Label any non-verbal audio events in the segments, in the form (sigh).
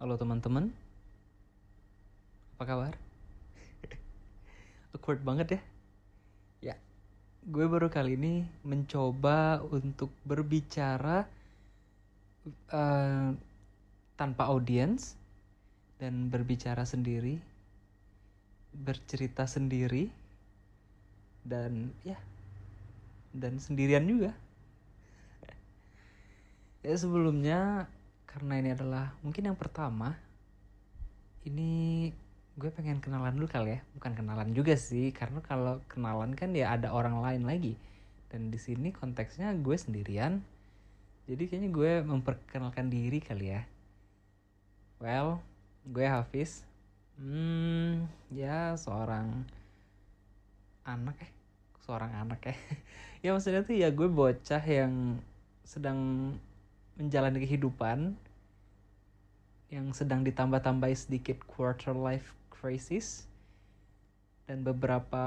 Halo teman-teman, apa kabar? (laughs) Awkward banget ya. Ya, gue baru kali ini mencoba untuk berbicara uh, tanpa audiens dan berbicara sendiri, bercerita sendiri, dan ya, dan sendirian juga. (laughs) Ya sebelumnya karena ini adalah mungkin yang pertama ini gue pengen kenalan dulu kali ya. Bukan kenalan juga sih karena kalau kenalan kan ya ada orang lain lagi. Dan di sini konteksnya gue sendirian jadi kayaknya gue memperkenalkan diri kali ya. Well gue Hafiz. Hmm ya seorang anak eh seorang anak ya (laughs) ya maksudnya tuh ya gue bocah yang sedang menjalani kehidupan yang sedang ditambah-tambahi sedikit quarter life crisis dan beberapa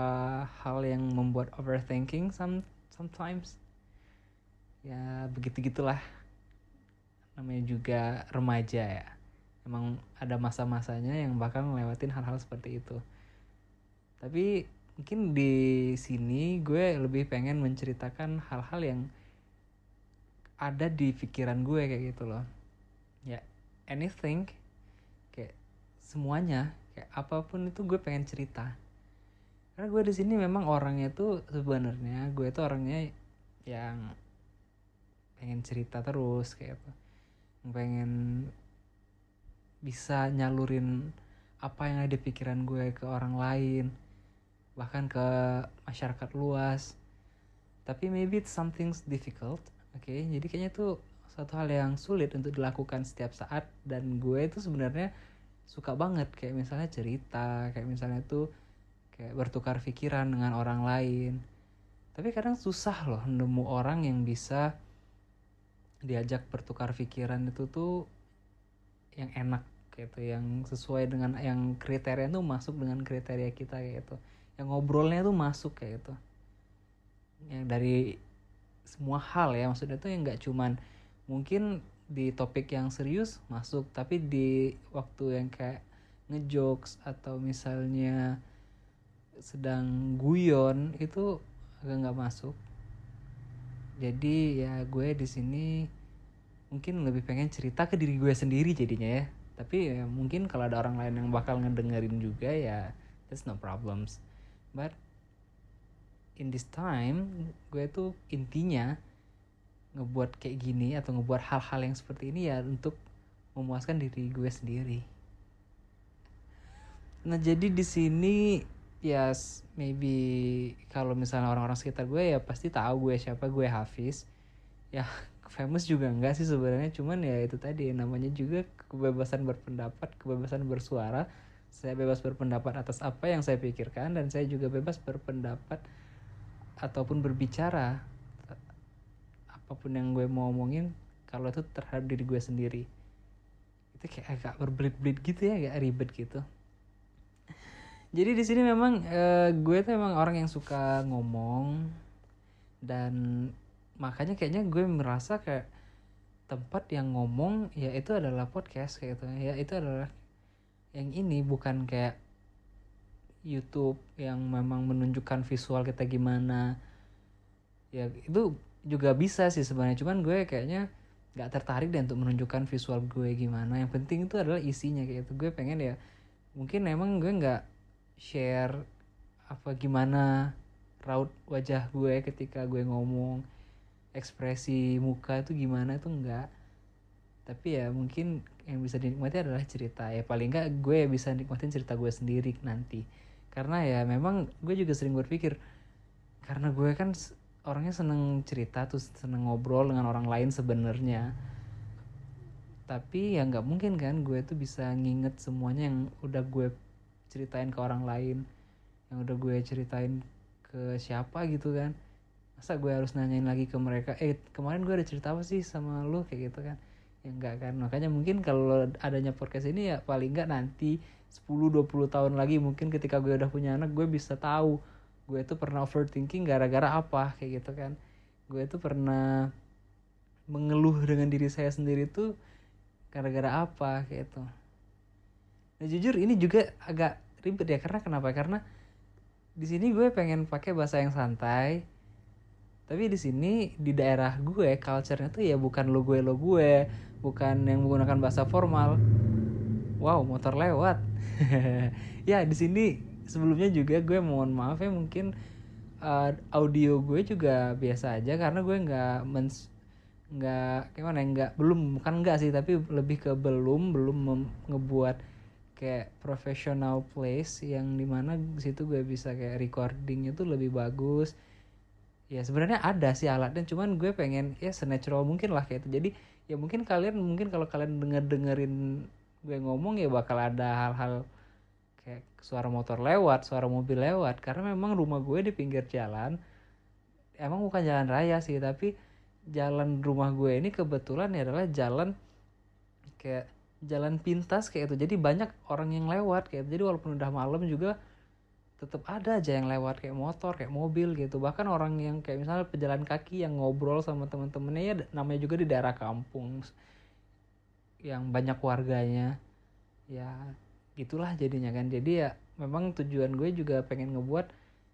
hal yang membuat overthinking some, sometimes. Ya begitu gitulah namanya juga remaja ya. Emang ada masa-masanya yang bakal ngelewatin hal-hal seperti itu. Tapi mungkin di sini gue lebih pengen menceritakan hal-hal yang ada di pikiran gue kayak gitu loh. Ya anything kayak semuanya kayak apa pun itu gue pengen cerita. Karena gue di sini memang orangnya tuh sebenarnya gue tuh orangnya yang pengen cerita terus kayak gitu pengen bisa nyalurin apa yang ada pikiran gue ke orang lain bahkan ke masyarakat luas. Tapi maybe it's something difficult oke okay? jadi kayaknya tuh satu hal yang sulit untuk dilakukan setiap saat. Dan gue itu sebenarnya suka banget. Kayak misalnya cerita kayak misalnya tuh kayak bertukar pikiran dengan orang lain. Tapi kadang susah loh nemu orang yang bisa diajak bertukar pikiran itu tuh yang enak gitu yang sesuai dengan yang kriteria tuh masuk dengan kriteria kita kayak gitu. Yang ngobrolnya tuh masuk kayak gitu. Yang dari semua hal ya maksudnya tuh yang nggak cuman mungkin di topik yang serius masuk tapi di waktu yang kayak ngejokes atau misalnya sedang guyon itu agak nggak masuk. Jadi ya gue di sini mungkin lebih pengen cerita ke diri gue sendiri jadinya ya. Tapi ya, mungkin kalau ada orang lain yang bakal ngedengerin juga ya that's no problems. But in this time gue tuh intinya ngebuat kayak gini atau ngebuat hal-hal yang seperti ini ya untuk memuaskan diri gue sendiri. Nah jadi di sini ya maybe kalau misalnya orang-orang sekitar gue ya pasti tahu gue siapa gue Hafiz. Ya (laughs) famous juga enggak sih sebenarnya cuman ya itu tadi namanya juga kebebasan berpendapat, kebebasan bersuara. Saya bebas berpendapat atas apa yang saya pikirkan dan saya juga bebas berpendapat ataupun berbicara apa pun yang gue mau omongin kalau itu terhadap diri gue sendiri. Itu kayak agak berbelit-belit gitu ya agak ribet gitu. Jadi di sini memang uh, gue tuh memang orang yang suka ngomong dan makanya kayaknya gue merasa kayak tempat yang ngomong ya itu adalah podcast kayak gitu. Ya itu adalah yang ini bukan kayak YouTube yang memang menunjukkan visual kita gimana. Ya itu juga bisa sih sebenarnya. Cuman gue kayaknya nggak tertarik deh untuk menunjukkan visual gue gimana. Yang penting itu adalah isinya kayak itu gue pengen ya mungkin emang gue nggak share apa gimana raut wajah gue ketika gue ngomong. Ekspresi muka itu gimana itu enggak tapi ya mungkin yang bisa dinikmati adalah cerita. Ya paling enggak gue bisa nikmatin cerita gue sendiri nanti. Karena ya memang gue juga sering berpikir karena gue kan orangnya seneng cerita tuh seneng ngobrol dengan orang lain sebenarnya. Tapi ya nggak mungkin kan gue tuh bisa nginget semuanya yang udah gue ceritain ke orang lain yang udah gue ceritain ke siapa gitu kan. Masa gue harus nanyain lagi ke mereka eh kemarin gue ada cerita apa sih sama lu? Kayak gitu kan. Ya enggak kan. Makanya mungkin kalau adanya podcast ini ya paling enggak nanti 10-20 tahun lagi mungkin ketika gue udah punya anak gue bisa tahu gue tuh pernah overthinking gara-gara apa kayak gitu kan. Gue tuh pernah mengeluh dengan diri saya sendiri tuh gara-gara apa kayak itu nah jujur ini juga agak ribet ya karena kenapa? Karena di sini gue pengen pakai bahasa yang santai tapi di sini di daerah gue culture-nya tuh ya bukan lo gue lo gue bukan yang menggunakan bahasa formal. Wow motor lewat. (laughs) Ya di sini sebelumnya juga gue mohon maaf ya mungkin uh, audio gue juga biasa aja karena gue nggak mens nggak gimana ya nggak belum bukan nggak sih tapi lebih ke belum belum ngebuat kayak professional place yang di mana situ gue bisa kayak recordingnya tuh lebih bagus. Ya sebenarnya ada sih alatnya cuman gue pengen ya senatural mungkin lah kayak itu. Jadi ya mungkin kalian mungkin kalau kalian denger dengerin gue ngomong ya bakal ada hal-hal kayak suara motor lewat, suara mobil lewat karena memang rumah gue di pinggir jalan. Emang bukan jalan raya sih, tapi jalan rumah gue ini kebetulan ya adalah jalan kayak jalan pintas kayak itu. Jadi banyak orang yang lewat kayak itu. Jadi walaupun udah malam juga tetap ada aja yang lewat kayak motor, kayak mobil gitu. Bahkan orang yang kayak misalnya pejalan kaki yang ngobrol sama teman-temannya ya namanya juga di daerah kampung yang banyak warganya. Ya gitulah jadinya kan. Jadi ya memang tujuan gue juga pengen ngebuat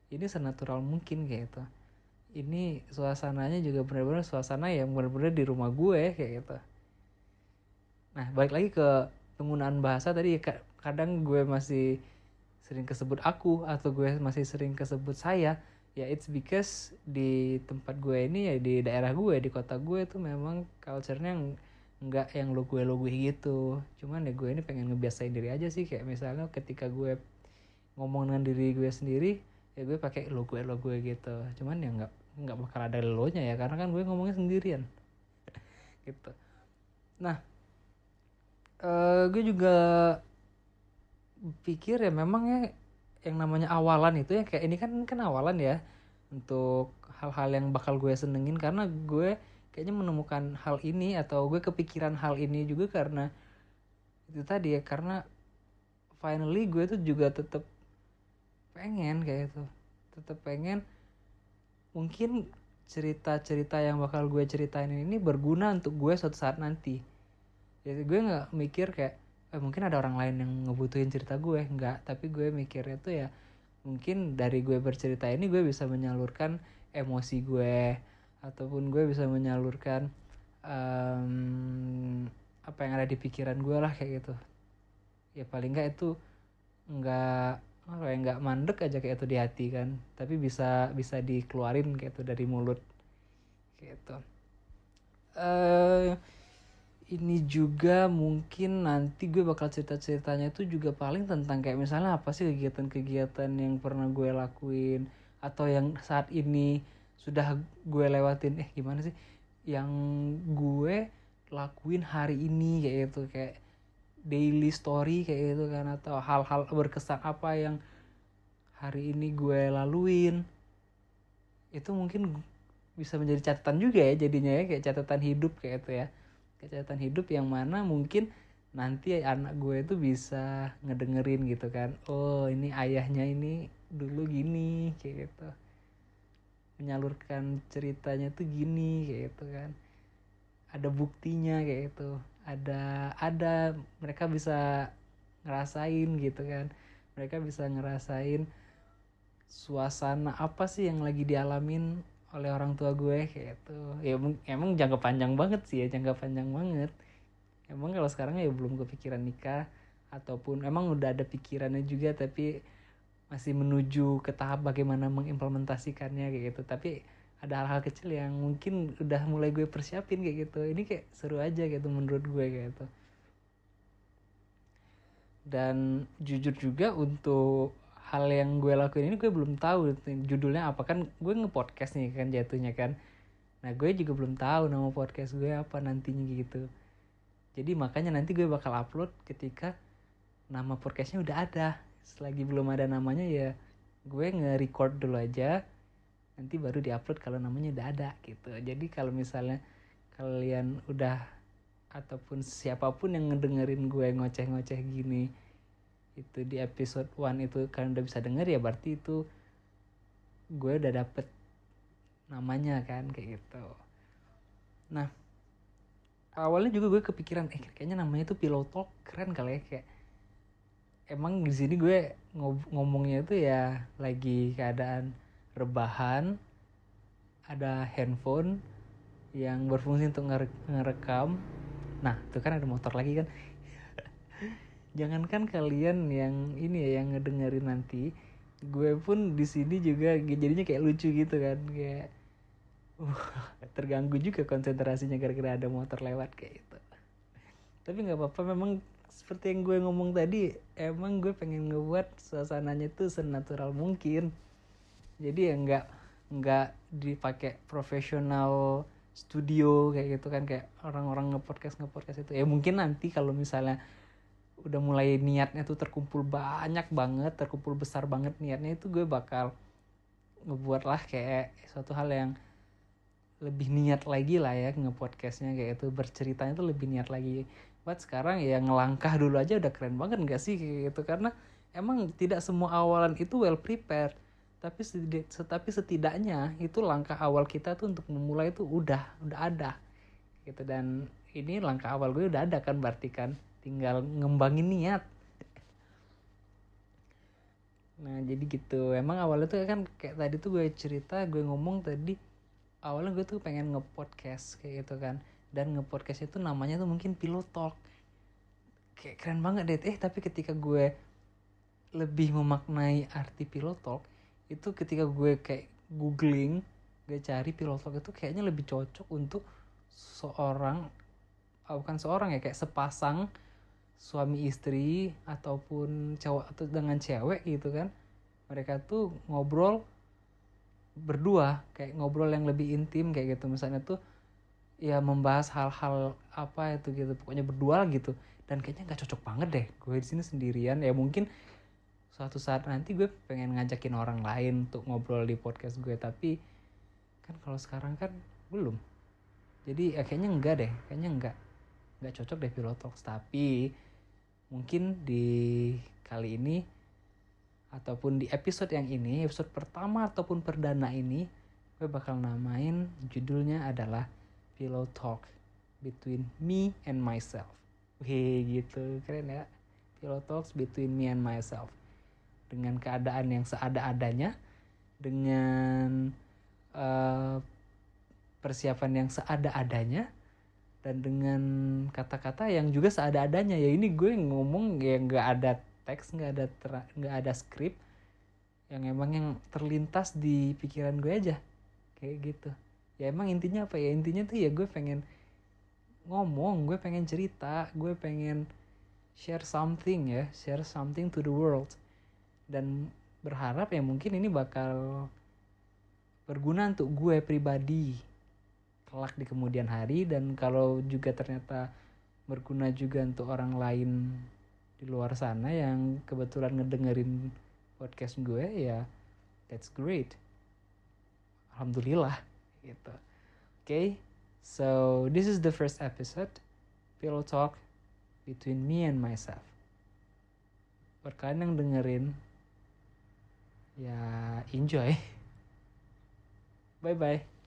ini senatural mungkin kayak gitu. Ini suasananya juga benar-benar suasana yang benar-benar di rumah gue kayak gitu. Nah balik lagi ke penggunaan bahasa tadi kadang gue masih sering kesebut aku atau gue masih sering kesebut saya ya it's because di tempat gue ini ya di daerah gue di kota gue itu memang culture-nya nggak yang lo gue lo gue gitu. Cuman ya gue ini pengen ngebiasain diri aja sih kayak misalnya ketika gue ngomong dengan diri gue sendiri ya gue pakai lo gue lo gue gitu. Cuman ya nggak nggak bakal ada lo nya ya karena kan gue ngomongnya sendirian. (laughs) Gitu. Nah uh, gue juga pikir ya memang ya yang namanya awalan itu ya kayak ini kan kan awalan ya untuk hal-hal yang bakal gue senengin karena gue kayaknya menemukan hal ini atau gue kepikiran hal ini juga karena itu tadi ya karena finally gue tuh juga tetap pengen kayak itu tetap pengen mungkin cerita-cerita yang bakal gue ceritain ini berguna untuk gue suatu saat nanti. Jadi gue nggak mikir kayak eh, mungkin ada orang lain yang ngebutuhin cerita gue. Nggak tapi gue mikirnya tuh ya mungkin dari gue bercerita ini gue bisa menyalurkan emosi gue ataupun gue bisa menyalurkan um, apa yang ada di pikiran gue lah kayak gitu. Ya paling nggak itu nggak apa ya nggak mandek aja kayak itu di hati kan. Tapi bisa bisa dikeluarin kayak itu dari mulut kayak itu uh, ini juga mungkin nanti gue bakal cerita ceritanya itu juga paling tentang kayak misalnya apa sih kegiatan-kegiatan yang pernah gue lakuin atau yang saat ini sudah gue lewatin eh gimana sih yang gue lakuin hari ini? Kayak gitu kayak daily story kayak gitu kan atau hal-hal berkesan apa yang hari ini gue laluin. Itu mungkin bisa menjadi catatan juga ya jadinya ya kayak catatan hidup kayak itu ya. Kayak catatan hidup yang mana mungkin nanti anak gue itu bisa ngedengerin gitu kan. Oh ini ayahnya ini dulu gini kayak gitu menyalurkan ceritanya tuh gini kayak gitu kan. Ada buktinya kayak gitu. Ada ada mereka bisa ngerasain gitu kan. Mereka bisa ngerasain suasana apa sih yang lagi dialamin oleh orang tua gue kayak gitu. Ya emang jangka panjang banget sih ya jangka panjang banget. Emang kalau sekarang ya belum kepikiran nikah ataupun emang udah ada pikirannya juga tapi masih menuju ke tahap bagaimana mengimplementasikannya kayak gitu. Tapi ada hal-hal kecil yang mungkin udah mulai gue persiapin kayak gitu. Ini kayak seru aja gitu menurut gue kayak gitu. Dan jujur juga untuk hal yang gue lakuin ini gue belum tahu judulnya apa. Kan gue ngepodcast nih kan jatuhnya kan. Nah gue juga belum tahu nama podcast gue apa nantinya gitu. Jadi makanya nanti gue bakal upload ketika nama podcastnya udah ada selagi belum ada namanya ya gue nge-record dulu aja. Nanti baru diupload kalau namanya udah ada gitu. Jadi kalau misalnya kalian udah ataupun siapa pun yang ngedengerin gue ngoceh-ngoceh gini itu di episode 1 itu kalian udah bisa denger ya berarti itu gue udah dapet namanya kan kayak gitu. Nah awalnya juga gue kepikiran eh kayaknya namanya tuh pillow talk keren kali ya kayak emang di sini gue ngomongnya itu ya lagi keadaan rebahan ada handphone yang berfungsi untuk ngere- ngerekam. Nah itu kan ada motor lagi kan. (laughs) Jangankan kalian yang ini ya yang ngedengerin nanti gue pun di sini juga jadinya kayak lucu gitu kan kayak uh, (laughs) terganggu juga konsentrasinya gara-gara ada motor lewat kayak gitu. Tapi nggak apa-apa memang seperti yang gue ngomong tadi emang gue pengen ngebuat suasananya tuh senatural mungkin. Jadi ya nggak nggak dipakai profesional studio kayak gitu kan kayak orang-orang ngepodcast ngepodcast itu. Ya mungkin nanti kalau misalnya udah mulai niatnya tuh terkumpul banyak banget terkumpul besar banget niatnya itu gue bakal ngebuat lah kayak suatu hal yang lebih niat lagi lah ya ngepodcastnya kayak itu berceritanya tuh lebih niat lagi buat sekarang ya ngelangkah dulu aja udah keren banget gak sih kayak gitu. Karena emang tidak semua awalan itu well prepared. Tapi setidak, tapi setidaknya itu langkah awal kita tuh untuk memulai itu udah udah ada gitu. Dan ini langkah awal gue udah ada kan berarti kan. Tinggal ngembangin niat. Nah jadi gitu. Emang awalnya tuh kan kayak tadi tuh gue cerita gue ngomong tadi awalnya gue tuh pengen ngepodcast kayak gitu kan dan ngepodcast itu namanya tuh mungkin pilot talk. Kayak keren banget deh. Eh tapi ketika gue lebih memaknai arti pilot talk itu ketika gue kayak googling gue cari pilot talk itu kayaknya lebih cocok untuk seorang oh, bukan seorang ya kayak sepasang suami istri ataupun cowok atau dengan cewek gitu kan. Mereka tuh ngobrol berdua kayak ngobrol yang lebih intim kayak gitu. Misalnya tuh ya membahas hal-hal apa itu gitu pokoknya berdua gitu. Dan kayaknya nggak cocok banget deh gue di sini sendirian. Ya mungkin suatu saat nanti gue pengen ngajakin orang lain untuk ngobrol di podcast gue tapi kan kalau sekarang kan belum. Jadi ya kayaknya enggak deh kayaknya enggak nggak cocok deh pilotox tapi mungkin di kali ini ataupun di episode yang ini episode pertama ataupun perdana ini gue bakal namain judulnya adalah pillow talk between me and myself. Wih gitu. Keren ya. Pillow talks between me and myself. Dengan keadaan yang seada-adanya dengan uh, persiapan yang seada-adanya dan dengan kata-kata yang juga seada-adanya. Ya ini gue ngomong ya nggak ada teks nggak ada nggak ada skrip yang emang yang terlintas di pikiran gue aja. Kayak gitu ya emang intinya apa ya? Intinya tuh ya gue pengen ngomong gue pengen cerita gue pengen share something ya share something to the world. Dan berharap ya mungkin ini bakal berguna untuk gue pribadi kelak di kemudian hari. Dan kalau juga ternyata berguna juga untuk orang lain di luar sana yang kebetulan ngedengerin podcast gue ya that's great. Alhamdulillah gitu. Oke okay? so this is the first episode pillow talk between me and myself. Buat kalian yang dengerin. Ya enjoy. (laughs) Bye bye